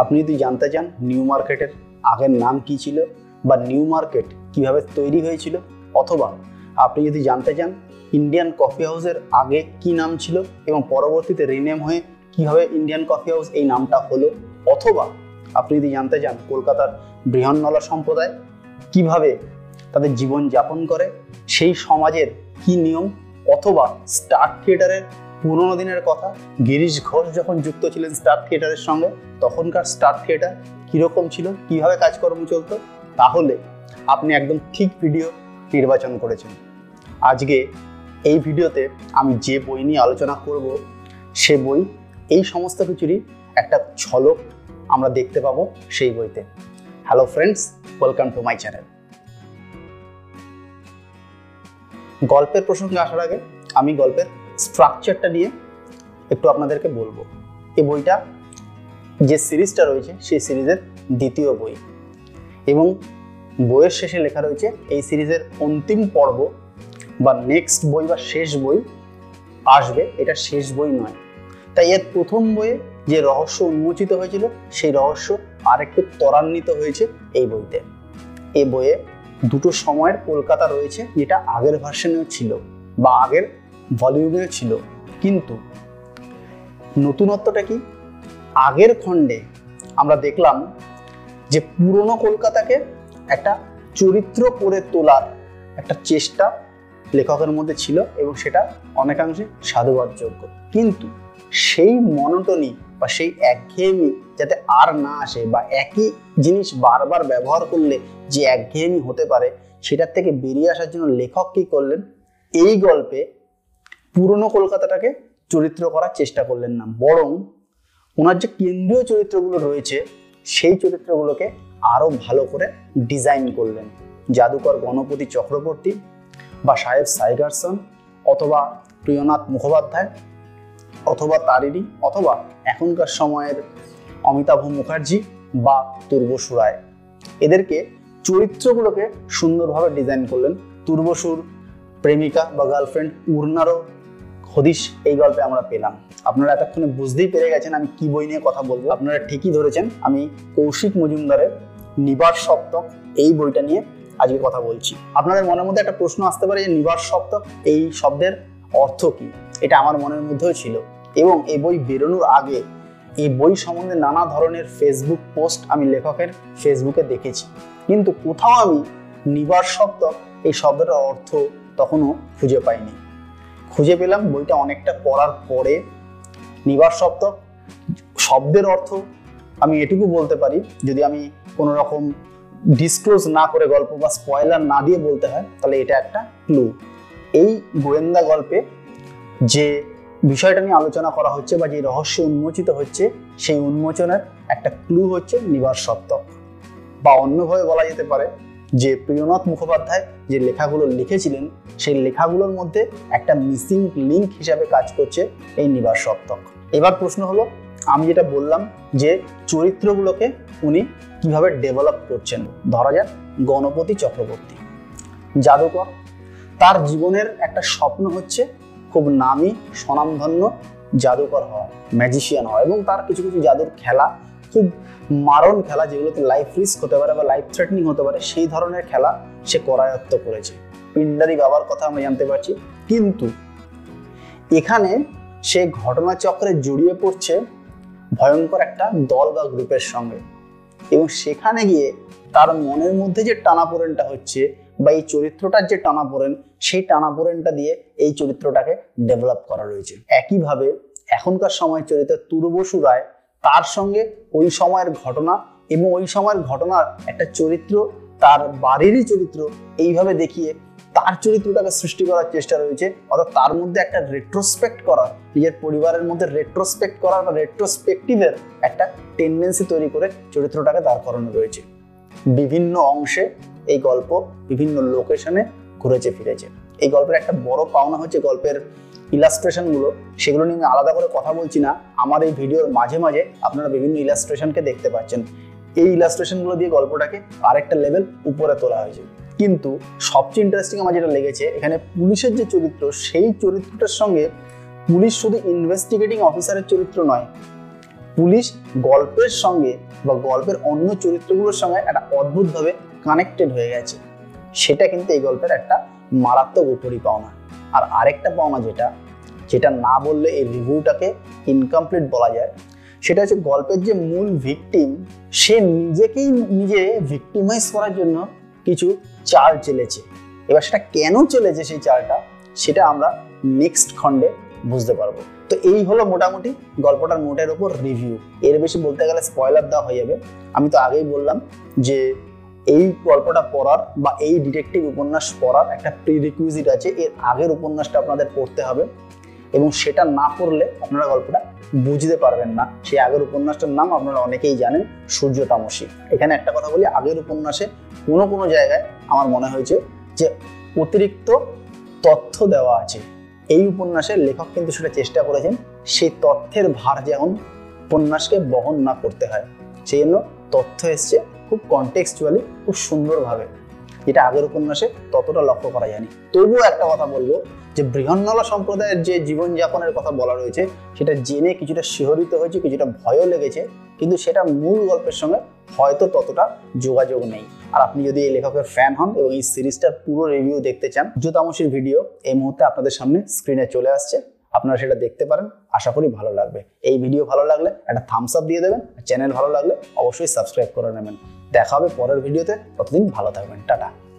আপনি যদি জানতে চান নিউ মার্কেটের আগের নাম কি ছিল বা নিউ মার্কেট কীভাবে তৈরি হয়েছিল, অথবা আপনি যদি জানতে চান ইন্ডিয়ান কফি হাউসের আগে কি নাম ছিল এবং পরবর্তীতে রিনেম হয়ে কীভাবে ইন্ডিয়ান কফি হাউস এই নামটা হলো, অথবা আপনি যদি জানতে চান কলকাতার বৃহন্নলা সম্প্রদায় কীভাবে তাদের জীবন যাপন করে, সেই সমাজের কি নিয়ম, অথবা স্টার থিয়েটারের পুরোনো দিনের কথা। গিরিশ ঘোষ যখন যুক্ত ছিলেন স্টার থিয়েটারের সঙ্গে, তখনকার স্টার থিয়েটার কীরকম ছিল, কীভাবে কাজকর্ম চলতো, তাহলে আপনি একদম ঠিক ভিডিও নির্বাচন করেছেন। আজকে এই ভিডিওতে আমি যে বই নিয়ে আলোচনা করব, সে বই, এই সমস্ত কিছুরই একটা ঝলক আমরা দেখতে পাবো সেই বইতে। Hello friends welcome to my channel গল্পের প্রসঙ্গে আসার আগে আমি গল্পের স্ট্রাকচারটা নিয়ে একটু আপনাদেরকে বলব। এই বইটা যে সিরিজটা রয়েছে, সেই সিরিজের দ্বিতীয় বই। এবং বইয়ের শেষে লেখা রয়েছে, এই সিরিজের অন্তিম পর্ব বা নেক্সট বই বা শেষ বই আসবে। এটা শেষ বই নয়। তাই এর প্রথম বইয়ে যে রহস্য উন্মোচিত হয়েছিল, সেই রহস্য আরেকটু ত্বরান্বিত হয়েছে এই বইতে। এই বইয়ে দুটো সময়ের কলকাতা রয়েছে, যেটা আগের ভার্সনেও ছিল বা আগের ভলিউমেও ছিল। কিন্তু নতুনত্বটা কি? আগের খণ্ডে আমরা দেখলাম যে পুরনো কলকাতাকে একটা চরিত্র করে তোলার একটা চেষ্টা লেখকের মধ্যে ছিল এবং সেটা অনেকাংশে সাধুবাদযোগ্য কিন্তু সেই মনোটনি বা সেই একঘেয়েমি যাতে আর না আসে বা একই জিনিস বারবার ব্যবহার করলে যে একঘেয়েমি হতে পারে, সেটার থেকে বেরিয়ে আসার জন্য লেখক কী করলেন? এই গল্পে পুরনো কলকাতাটাকে চরিত্র করার চেষ্টা করলেন না, বরং ওনার যে কেন্দ্রীয় চরিত্রগুলো রয়েছে, সেই চরিত্রগুলোকে আরও ভালো করে ডিজাইন করলেন। জাদুকর গণপতি চক্রবর্তী বা সাহেব সাইগারসন অথবা প্রিয়নাথ মুখোপাধ্যায় অথবা তারিণী অথবা এখনকার সময়ের অমিতাভ মুখার্জি বা তুর্বসু রায়। এদেরকে চরিত্রগুলোকে সুন্দরভাবে ডিজাইন করলেন। তুর্বসুর প্রেমিকা বা গার্লফ্রেন্ড উর্নারও হদিশ, এই গল্পে আমরা পেলাম। আপনারা এতক্ষণে বুঝতেই পেরে গেছেন আমি কি বই নিয়ে কথা বলব। আপনারা ঠিকই ধরেছেন, আমি কৌশিক মজুমদারের নিবার সপ্তক এই বইটা নিয়ে আজকে কথা বলছি। আপনাদের মনের মধ্যে একটা প্রশ্ন আসতে পারে যে, নিবার সপ্তক এই শব্দের অর্থ কি? এটা আমার মনের মধ্যেও ছিল। এবং এই বই বেরোনোর আগে এই বই সম্বন্ধে নানা ধরনের ফেসবুক পোস্ট আমি লেখকের ফেসবুকে দেখেছি। কিন্তু কোথাও আমি নিবার সপ্তক এই শব্দটার অর্থ তখনও খুঁজে পাইনি। খুঁজে পেলাম, বইটা অনেকটা পড়ার পরে নিবার শব্দ। শব্দের অর্থ আমি এটুকু বলতে পারি, যদি আমি কোনো রকম ডিসক্লোজ না করে গল্প বা স্পয়লার না দিয়ে বলতে হয়, তাহলে এটা একটা ক্লু এই গোয়েন্দা গল্পে যে বিষয়টা নিয়ে আলোচনা করা হচ্ছে বা যে রহস্য উন্মোচিত হচ্ছে, সেই উন্মোচনের একটা ক্লু হচ্ছে নিবার সপ্তক বা অন্যভাবে বলা যেতে পারে যে প্রিয়নাথ মুখোপাধ্যায় যে লেখাগুলো লিখেছিলেন, সেই লেখাগুলোর মধ্যে একটা মিসিং লিঙ্ক হিসাবে কাজ করছে এই নিবার সপ্তক। এবার প্রশ্ন হলো, আমি যেটা বললাম যে চরিত্রগুলোকে উনি কীভাবে ডেভেলপ করছেন, ধরা যাক গণপতি চক্রবর্তী। জাদুকর, তার জীবনের একটা স্বপ্ন হচ্ছে খুব নামি, স্বনামধন্য জাদুকর হওয়া ম্যাজিশিয়ান হওয়া এবং তার কিছু কিছু জাদুর খেলা খুব মারণ খেলা যেগুলোতে লাইফ রিস্ক হতে পারে বা লাইফ থ্রেটনিং হতে পারে, সেই ধরনের খেলা সে করায়ত্ত করেছে। পিন্ডারি বাবার কথা আমরা জানতে পারছি। কিন্তু এখানে সে ঘটনাচক্রে জড়িয়ে পড়ছে ভয়ঙ্কর একটা দল বা গ্রুপের সঙ্গে। এবং সেখানে গিয়ে তার মনের মধ্যে যে টানাপোড়েনটা হচ্ছে বা এই চরিত্রটার যে টানাপোড়েন, সেই টানাপোড়েনটা দিয়ে এই চরিত্রটাকে ডেভেলপ করা রয়েছে। একইভাবে এখনকার সময় চরিত্র তুর্বসু রায় তার সঙ্গে ওই সময়ের ঘটনা এবং ওই সময়ের ঘটনার একটা চরিত্র, তার বাড়িরই চরিত্র এইভাবে দেখিয়ে তার চরিত্রটাকে সৃষ্টি করার চেষ্টা রয়েছে। অর্থাৎ তার মধ্যে একটা রেট্রোস্পেক্ট করার, নিজের পরিবারের মধ্যে রেট্রোস্পেক্ট করার বা রেট্রোস্পেক্টিভের একটা টেন্ডেন্সি তৈরি করে চরিত্রটাকে দাঁড় করানো রয়েছে। বিভিন্ন অংশে এই গল্প বিভিন্ন লোকেশনে ঘুরেছে ফিরেছে এই গল্পের একটা বড় পাওনা হচ্ছে গল্পের ইলাস্ট্রেশনগুলো, সেগুলো নিয়ে আমি আলাদা করে কথা বলছি না। আমার এই ভিডিওর মাঝে মাঝে আপনারা বিভিন্ন ইলাস্ট্রেশনকে দেখতে পাচ্ছেন। এই ইলাস্ট্রেশনগুলো দিয়ে গল্পটাকে আরেকটা লেভেল উপরে তোলা হয়েছে। কিন্তু সবচেয়ে ইন্টারেস্টিং আমার যেটা লেগেছে, এখানে পুলিশের যে চরিত্র, সেই চরিত্রটার সঙ্গে পুলিশ শুধু ইনভেস্টিগেটিং অফিসারের চরিত্র নয়, পুলিশ গল্পের সঙ্গে বা গল্পের অন্য চরিত্রগুলোর সঙ্গে একটা অদ্ভুতভাবে কানেক্টেড হয়ে গেছে। সেটা কিন্তু এই গল্পের একটা মারাত্মক উপরি পাওনা আর আরেকটা পাওনা যেটা যেটা না বললে এই রিভিউটাকে ইনকমপ্লিট বলা যায়, সেটা হচ্ছে গল্পের যে মূল ভিকটিম সে নিজেকেই নিজে ভিকটিমাইজ করার জন্য কিছু চাল চেলেছে। এবার সেটা কেন চলেছে সেই চালটা, সেটা আমরা নেক্সট খণ্ডে বুঝতে পারব। তো এই হলো মোটামুটি গল্পটার মোটের ওপর রিভিউ এর বেশি বলতে গেলে স্পয়লার দেওয়া হয়ে যাবে। আমি তো আগেই বললাম যে এই গল্পটা পড়ার বা এই ডিটেকটিভ উপন্যাস পড়ার একটা প্রিরিকুইজিট আছে, এর আগের উপন্যাসটা আপনাদের পড়তে হবে। এবং সেটা না পড়লে আপনারা গল্পটা বুঝতে পারবেন না। সেই আগের উপন্যাসটার নাম আপনারা অনেকেই জানেন সূর্য তামসী এখানে একটা কথা বলি, আগের উপন্যাসে কোনো কোনো জায়গায় আমার মনে হয়েছে যে অতিরিক্ত তথ্য দেওয়া আছে। এই উপন্যাসের লেখক কিন্তু সেটা চেষ্টা করেছেন, সেই তথ্যের ভার যেমন উপন্যাসকে বহন না করতে হয়, সেই জন্য তথ্য এসছে খুব কনটেক্সচুয়ালি খুব সুন্দরভাবে যেটা আগের উপন্যাসে ততটা লক্ষ্য করা যায়নি। তবুও একটা কথা বলব যে বৃহন্নলা সম্প্রদায়ের যে জীবনযাপনের কথা বলা রয়েছে, সেটা জেনে কিছুটা শিহরিত হয়েছে, কিছুটা ভয়ও লেগেছে, কিন্তু সেটা মূল গল্পের সঙ্গে হয়তো ততটা যোগাযোগ নেই। আর আপনি যদি এই লেখকের ফ্যান হন এবং এই সিরিজটার পুরো রিভিউ দেখতে চান জুতামসির ভিডিও এই মুহূর্তে আপনাদের সামনে স্ক্রিনে চলে আসছে। আপনারা সেটা দেখতে পারেন, আশা করি ভালো লাগবে। এই ভিডিও ভালো লাগলে একটা থামস আপ দিয়ে দেবেন চ্যানেল ভালো লাগলে অবশ্যই সাবস্ক্রাইব করে নেবেন। দেখা হবে পরের ভিডিওতে। ততদিন ভালো থাকবেন। টাটা।